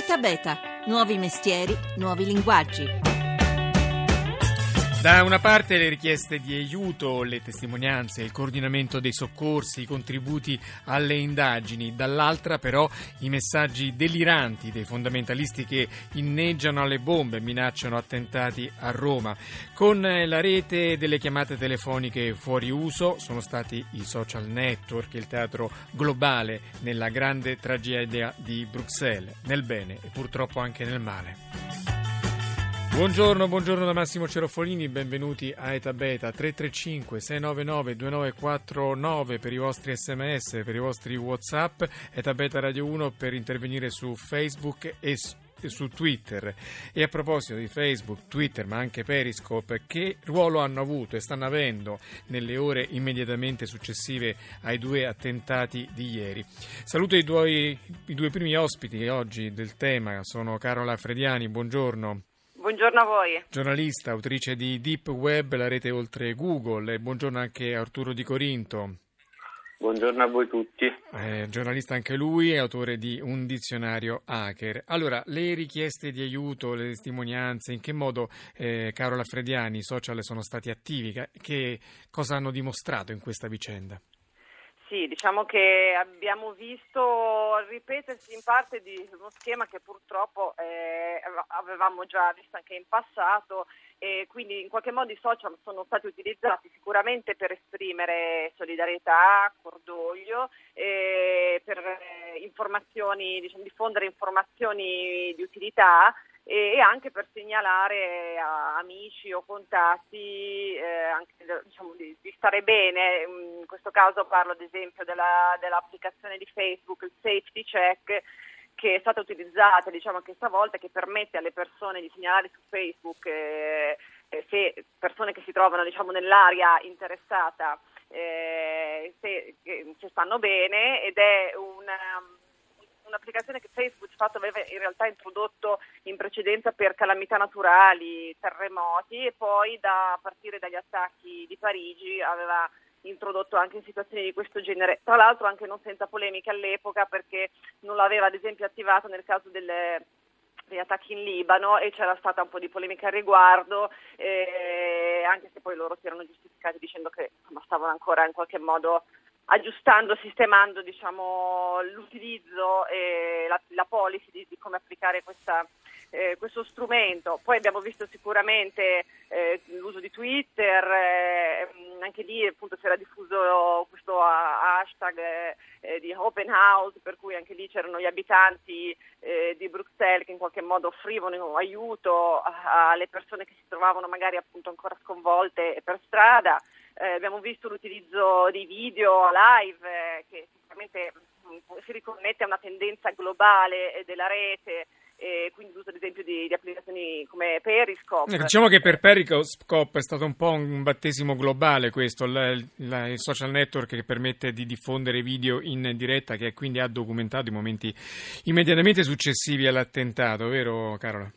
ETA Beta, nuovi mestieri, nuovi linguaggi. Da una parte le richieste di aiuto, le testimonianze, il coordinamento dei soccorsi, i contributi alle indagini, dall'altra però i messaggi deliranti dei fondamentalisti che inneggiano alle bombe e minacciano attentati a Roma. Con la rete delle chiamate telefoniche fuori uso sono stati i social network, il teatro globale nella grande tragedia di Bruxelles, nel bene e purtroppo anche nel male. Buongiorno, buongiorno da Massimo Cerofolini, benvenuti a Eta Beta 335 699 2949 per i vostri sms, per i vostri whatsapp, Eta Beta Radio 1 per intervenire su Facebook e su Twitter. E a proposito di Facebook, Twitter, ma anche Periscope, che ruolo hanno avuto e stanno avendo nelle ore immediatamente successive ai due attentati di ieri? Saluto i due, i due primi ospiti oggi del tema, sono Carola Frediani, buongiorno. Buongiorno a voi. Giornalista, autrice di Deep Web, la rete oltre Google. E buongiorno anche a Arturo Di Corinto. Buongiorno a voi tutti. Eh, giornalista anche lui, autore di un dizionario hacker. Allora, le richieste di aiuto, le testimonianze, in che modo eh, Carola Frediani, i social sono stati attivi? Che cosa hanno dimostrato in questa vicenda? Sì, diciamo che abbiamo visto ripetersi in parte di uno schema che purtroppo eh, avevamo già visto anche in passato e quindi in qualche modo i social sono stati utilizzati sicuramente per esprimere solidarietà, cordoglio, eh, per informazioni, diciamo, diffondere informazioni di utilità e anche per segnalare a amici o contatti eh, anche, diciamo, di, di, stare bene. In questo caso parlo ad esempio della, dell'applicazione di Facebook, il Safety Check, che è stata utilizzata diciamo, anche stavolta, che permette alle persone di segnalare su Facebook eh, eh se persone che si trovano diciamo, nell'area interessata eh, se, se, stanno bene ed è una un'applicazione che Facebook fatto, aveva in realtà introdotto in precedenza per calamità naturali, terremoti e poi da, a partire dagli attacchi di Parigi aveva introdotto anche in situazioni di questo genere, tra l'altro anche non senza polemiche all'epoca perché non l'aveva ad esempio attivato nel caso delle, degli attacchi in Libano e c'era stata un po' di polemica al riguardo, eh, anche se poi loro si erano giustificati dicendo che insomma, stavano ancora in qualche modo aggiustando, sistemando diciamo, l'utilizzo e la, la policy di, di, come applicare questa, eh, questo strumento. Poi abbiamo visto sicuramente eh, l'uso di Twitter, eh, anche lì appunto si era diffuso questo hashtag eh, di open house, per cui anche lì c'erano gli abitanti eh, di Bruxelles che in qualche modo offrivano aiuto alle persone che si trovavano magari appunto ancora sconvolte per strada eh, abbiamo visto l'utilizzo di video live eh, che sicuramente mm, si riconnette a una tendenza globale eh, della rete e quindi l'uso ad esempio di, di applicazioni come Periscope. Ecco, diciamo che per Periscope è stato un po' un battesimo globale questo, il, il social network che permette di diffondere video in diretta che quindi ha documentato i momenti immediatamente successivi all'attentato, vero Carola?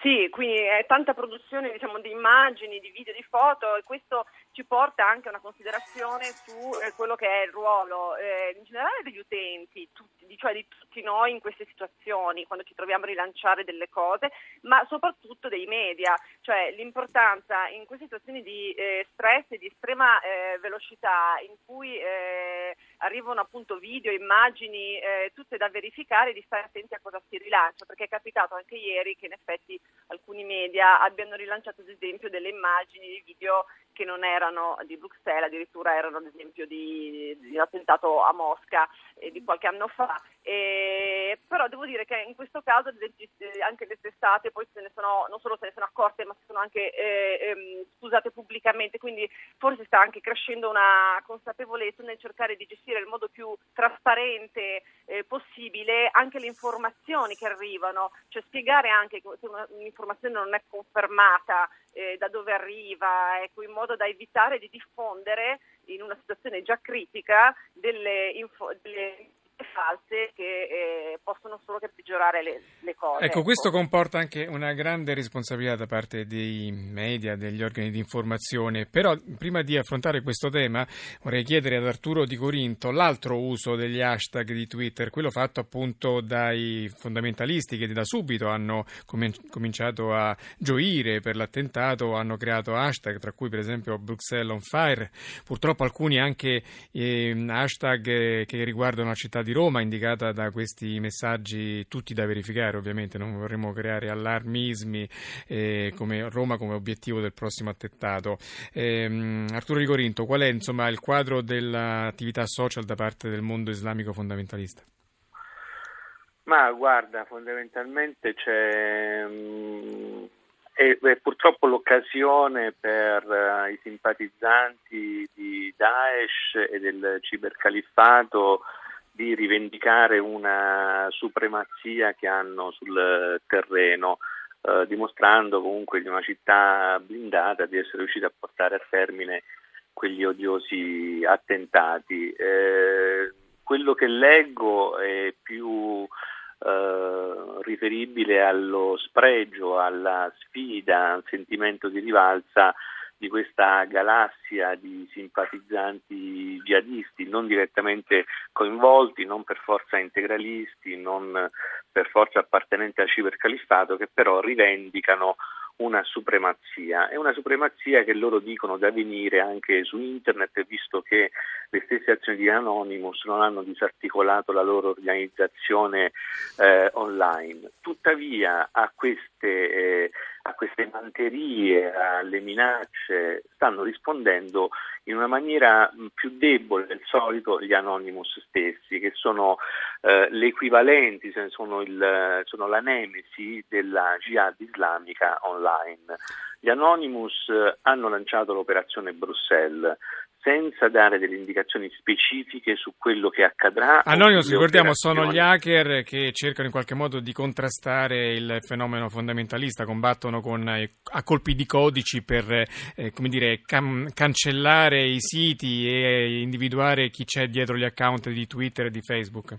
Sì, quindi è tanta produzione diciamo, di immagini, di video, di foto e questo ci porta anche a una considerazione su eh, quello che è il ruolo eh, in generale degli utenti, tutti, cioè di tutti noi in queste situazioni, quando ci troviamo a rilanciare delle cose, ma soprattutto dei media, cioè l'importanza in queste situazioni di eh, stress e di estrema eh, velocità in cui eh, arrivano appunto video, immagini, eh, tutte da verificare, di stare attenti a cosa si rilancia, perché è capitato anche ieri che in effetti alcuni media abbiano rilanciato ad esempio delle immagini, di video che non erano di Bruxelles, addirittura erano ad esempio di, di un attentato a Mosca eh, di qualche anno fa. E, però devo dire che in questo caso, eh, anche quest'estate poi se ne sono, non solo se ne sono accorte, ma si sono anche eh, ehm, scusate pubblicamente, quindi forse sta anche crescendo una consapevolezza nel cercare di gestire nel modo più trasparente eh, possibile anche le informazioni che arrivano, cioè spiegare anche se un'informazione non è confermata eh, da dove arriva, ecco, in modo da evitare di diffondere in una situazione già critica delle, info, delle false che eh, possono solo che peggiorare le, le cose. Ecco, questo comporta anche una grande responsabilità da parte dei media, degli organi di informazione, però prima di affrontare questo tema vorrei chiedere ad Arturo Di Corinto l'altro uso degli hashtag di Twitter, quello fatto appunto dai fondamentalisti che da subito hanno cominciato a gioire per l'attentato, hanno creato hashtag, tra cui per esempio Bruxelles on fire, purtroppo alcuni anche eh, hashtag che riguardano la città di Roma, indicata da questi messaggi tutti da verificare ovviamente, non vorremmo creare allarmismi eh, come Roma come obiettivo del prossimo attentato. Eh, Arturo Ricorinto, qual è insomma, il quadro dell'attività social da parte del mondo islamico fondamentalista? Ma guarda, fondamentalmente c'è mm, è, è, purtroppo l'occasione per uh, i simpatizzanti di Daesh e del cibercaliffato di rivendicare una supremazia che hanno sul terreno, uh, dimostrando comunque di una città blindata di essere riuscita a portare a termine quegli odiosi attentati. Eh, quello che leggo è più eh, riferibile allo spregio, alla sfida, al sentimento di rivalsa di questa galassia di simpatizzanti jihadisti, non direttamente coinvolti, non per forza integralisti, non per forza appartenenti al cibercaliffato, che però rivendicano una supremazia. È una supremazia che loro dicono da venire anche su internet, visto che le stesse azioni di Anonymous non hanno disarticolato la loro organizzazione eh, online. Tuttavia a queste, eh, a queste manterie, alle minacce, stanno rispondendo in una maniera più debole del solito gli Anonymous stessi, che sono eh, le equivalenti, sono, il, sono, la nemesi della jihad islamica online. Gli Anonymous hanno lanciato l'operazione Bruxelles, senza dare delle indicazioni specifiche su quello che accadrà. Anonymous, ricordiamo, sono gli hacker che cercano in qualche modo di contrastare il fenomeno fondamentalista, combattono con, eh, a colpi di codici per eh, dire, cam- cancellare i siti e individuare chi c'è dietro gli account di Twitter e di Facebook.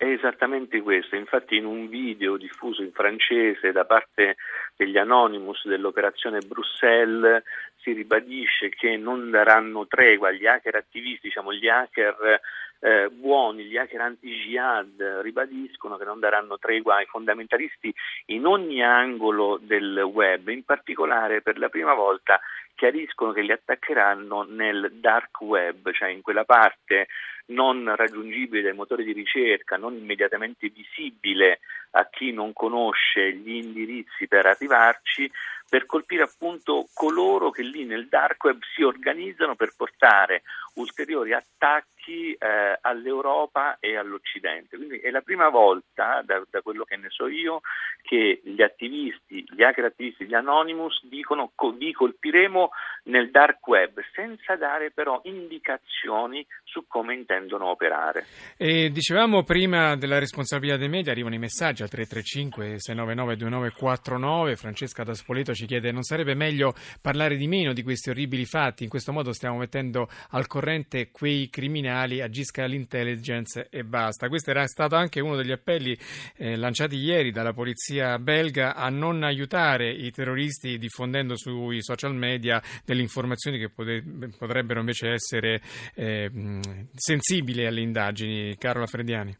È esattamente questo, infatti in un video diffuso in francese da parte degli Anonymous dell'operazione Bruxelles si ribadisce che non daranno tregua agli hacker attivisti, diciamo gli hacker eh, buoni, gli hacker anti-jihad ribadiscono che non daranno tregua ai fondamentalisti in ogni angolo del web, in particolare per la prima volta chiariscono che li attaccheranno nel dark web, cioè in quella parte non raggiungibile dai motori di ricerca, non immediatamente visibile a chi non conosce gli indirizzi per arrivarci, per colpire appunto coloro che lì nel dark web si organizzano per portare ulteriori attacchi eh, all'Europa e all'Occidente. Quindi è la prima volta, da, da, quello che ne so io, che gli attivisti, gli hacker attivisti di Anonymous dicono co- vi colpiremo nel dark web, senza dare però indicazioni su come intendono operare. E dicevamo prima della responsabilità dei media, arrivano i messaggi al 335 699 2949, Francesca da Spoleto ci chiede non sarebbe meglio parlare di meno di questi orribili fatti, in questo modo stiamo mettendo al corrente quei criminali, agisca l'intelligence e basta. Questo era stato anche uno degli appelli eh, lanciati ieri dalla polizia belga a non aiutare i terroristi diffondendo sui social media delle informazioni che potrebbero invece essere eh, sensibili alle indagini. Carola Frediani.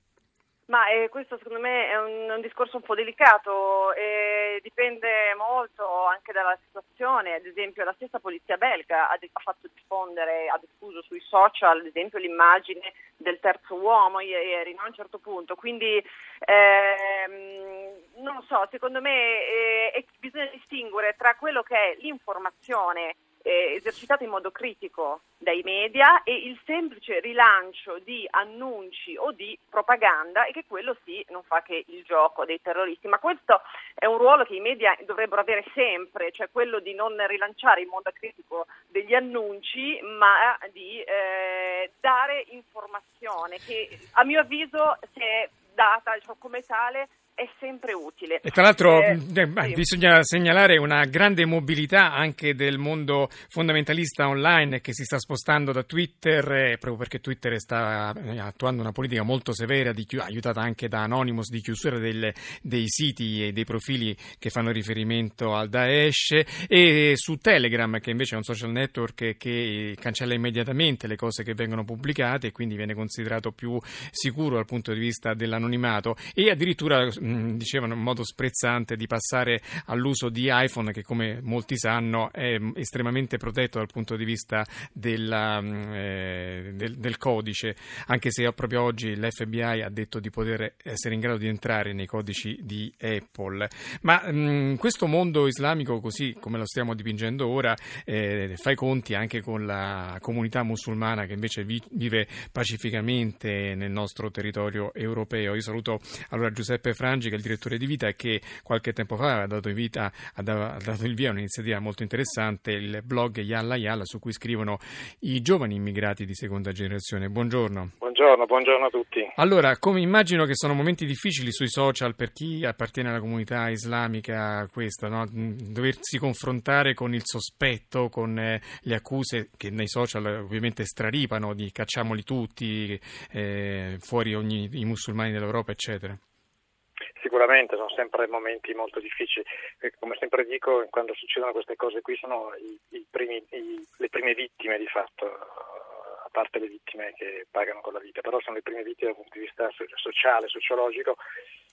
Ma eh, questo secondo me è un, un discorso un po' delicato e dipende molto anche dalla situazione. Ad esempio la stessa polizia belga ha, ha, fatto diffondere, ha diffuso sui social ad esempio l'immagine del terzo uomo ieri no? a un certo punto. Quindi ehm, non so, secondo me eh, bisogna distinguere tra quello che è l'informazione eh, esercitato in modo critico dai media e il semplice rilancio di annunci o di propaganda e che quello sì non fa che il gioco dei terroristi, ma questo è un ruolo che i media dovrebbero avere sempre, cioè quello di non rilanciare in modo critico degli annunci, ma di eh, dare informazione che a mio avviso si è data cioè, come tale è sempre utile. E tra l'altro Eh, mh, eh, sì. bisogna segnalare una grande mobilità anche del mondo fondamentalista online che si sta spostando da Twitter, eh, proprio perché Twitter sta eh, attuando una politica molto severa, di aiutata anche da Anonymous, di chiusura delle- dei siti e dei profili che fanno riferimento al Daesh, e su Telegram, che invece è un social network che cancella immediatamente le cose che vengono pubblicate e quindi viene considerato più sicuro dal punto di vista dell'anonimato e addirittura mh, dicevano in modo sprezzante di passare all'uso di iPhone che come molti sanno è mh, estremamente protetto dal punto di vista della, mh, eh, del, del codice anche se proprio oggi l'FBI ha detto di poter essere in grado di entrare nei codici di Apple ma mh, questo mondo islamico così come lo stiamo dipingendo ora eh, fa i conti anche con la comunità musulmana che invece vi- vive pacificamente nel nostro territorio europeo. Io saluto allora Giuseppe Frangi che è il direttore di Vita e che qualche tempo fa ha dato, in vita, ha da- ha dato il via a un'iniziativa molto interessante, il blog Yalla Yalla su cui scrivono i giovani immigrati di seconda generazione. Buongiorno. Buongiorno, buongiorno a tutti. Allora, come immagino che sono momenti difficili sui social per chi appartiene alla comunità islamica, questa, no? Doversi confrontare con il sospetto, con eh, le accuse che nei social ovviamente straripano di cacciamoli tutti, eh, fuori ogni, i musulmani dell'Europa, eccetera. Sicuramente sono sempre momenti molto difficili. Come sempre dico, quando succedono queste cose qui sono i, i primi- i- le prime vittime di fatto, a parte le vittime che pagano con la vita, però sono le prime vittime dal punto di vista so- sociale, sociologico,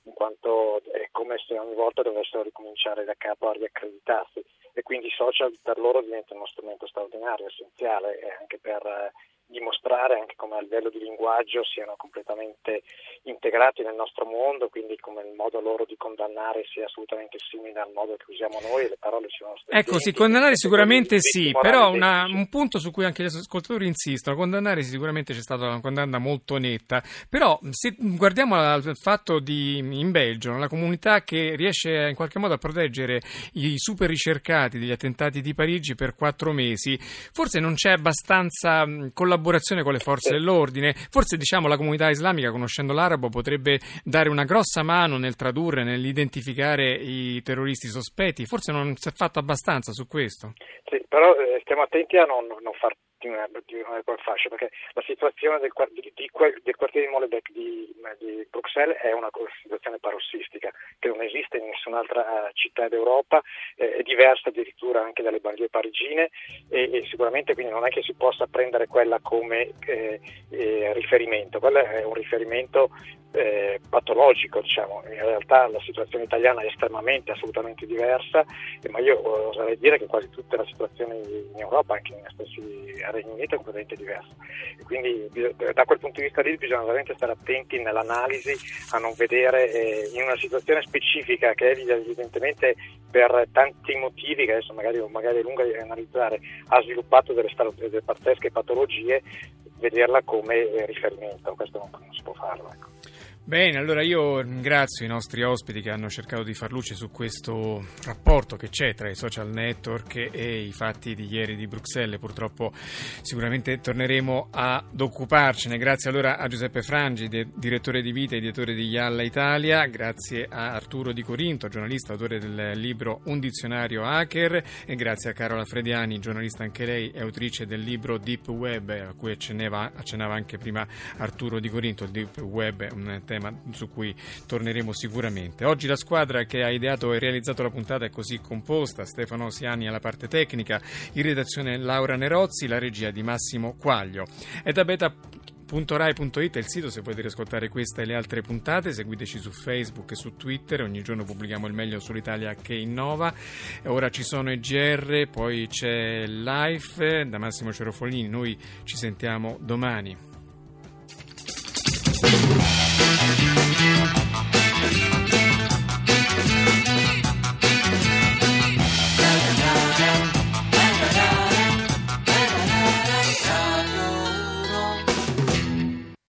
in quanto è come se ogni volta dovessero ricominciare da capo a riaccreditarsi e quindi i social per loro diventano uno strumento straordinario, essenziale anche per dimostrare anche come a livello di linguaggio siano completamente integrati nel nostro mondo, quindi come il modo loro di condannare sia assolutamente simile al modo che usiamo noi e le parole sono state. Ecco, sì, condannare sicuramente sì, però una- un punto su cui anche gli ascoltatori insistono, condannare sicuramente c'è stata una condanna molto netta, però se guardiamo al fatto di in Belgio, la comunità che riesce in qualche modo a proteggere i super ricercati degli attentati di Parigi per quattro mesi, forse non c'è abbastanza mh, collaborazione con le forze dell'ordine, forse diciamo la comunità islamica, conoscendo l'arabo, potrebbe dare una grossa mano nel tradurre, nell'identificare i terroristi sospetti, forse non si è fatto abbastanza su questo. Sì, però eh, stiamo attenti a non, non far continuare quel fascio, perché la situazione del, di- di del quartiere di Molenbeek di, di Bruxelles è una situazione parossistica che non esiste in nessun'altra eh, città d'Europa, eh, è diversa addirittura anche dalle banlieue parigine e, e sicuramente quindi non è che si possa prendere quella come eh, eh, riferimento, quello è un riferimento eh, patologico, diciamo. in realtà la situazione italiana è estremamente, assolutamente diversa, ma io eh, oserei dire che quasi tutta la situazione in Europa, anche negli stessi Regno Unito, è completamente diversa. E quindi da quel punto di vista lì bisogna veramente stare attenti nell'analisi a non vedere eh, in una situazione specifica che evidentemente per tanti motivi che adesso magari, magari è lunga di analizzare ha sviluppato delle, delle pazzesche patologie vederla come eh, riferimento, questo non, non si può farlo. Ecco. Bene, allora io ringrazio i nostri ospiti che hanno cercato di far luce su questo rapporto che c'è tra i social network e i fatti di ieri di Bruxelles. Purtroppo sicuramente torneremo ad occuparcene. Grazie allora a Giuseppe Frangi, direttore di Vita e direttore di Yalla Italia, grazie a Arturo Di Corinto, giornalista, autore del libro Un dizionario hacker e grazie a Carola Frediani, giornalista anche lei e autrice del libro Deep Web a cui accennava, accennava anche prima Arturo Di Corinto. Il Deep Web è un tema su cui torneremo sicuramente. Oggi la squadra che ha ideato e realizzato la puntata è così composta: Stefano Siani alla parte tecnica, in redazione Laura Nerozzi, la regia di Massimo Quaglio. È da beta www.rai.it è il sito se volete ascoltare questa e le altre puntate, seguiteci su Facebook e su Twitter, ogni giorno pubblichiamo il meglio sull'Italia che innova. Ora ci sono i GR, poi c'è Life da Massimo Cerofolini, noi ci sentiamo domani.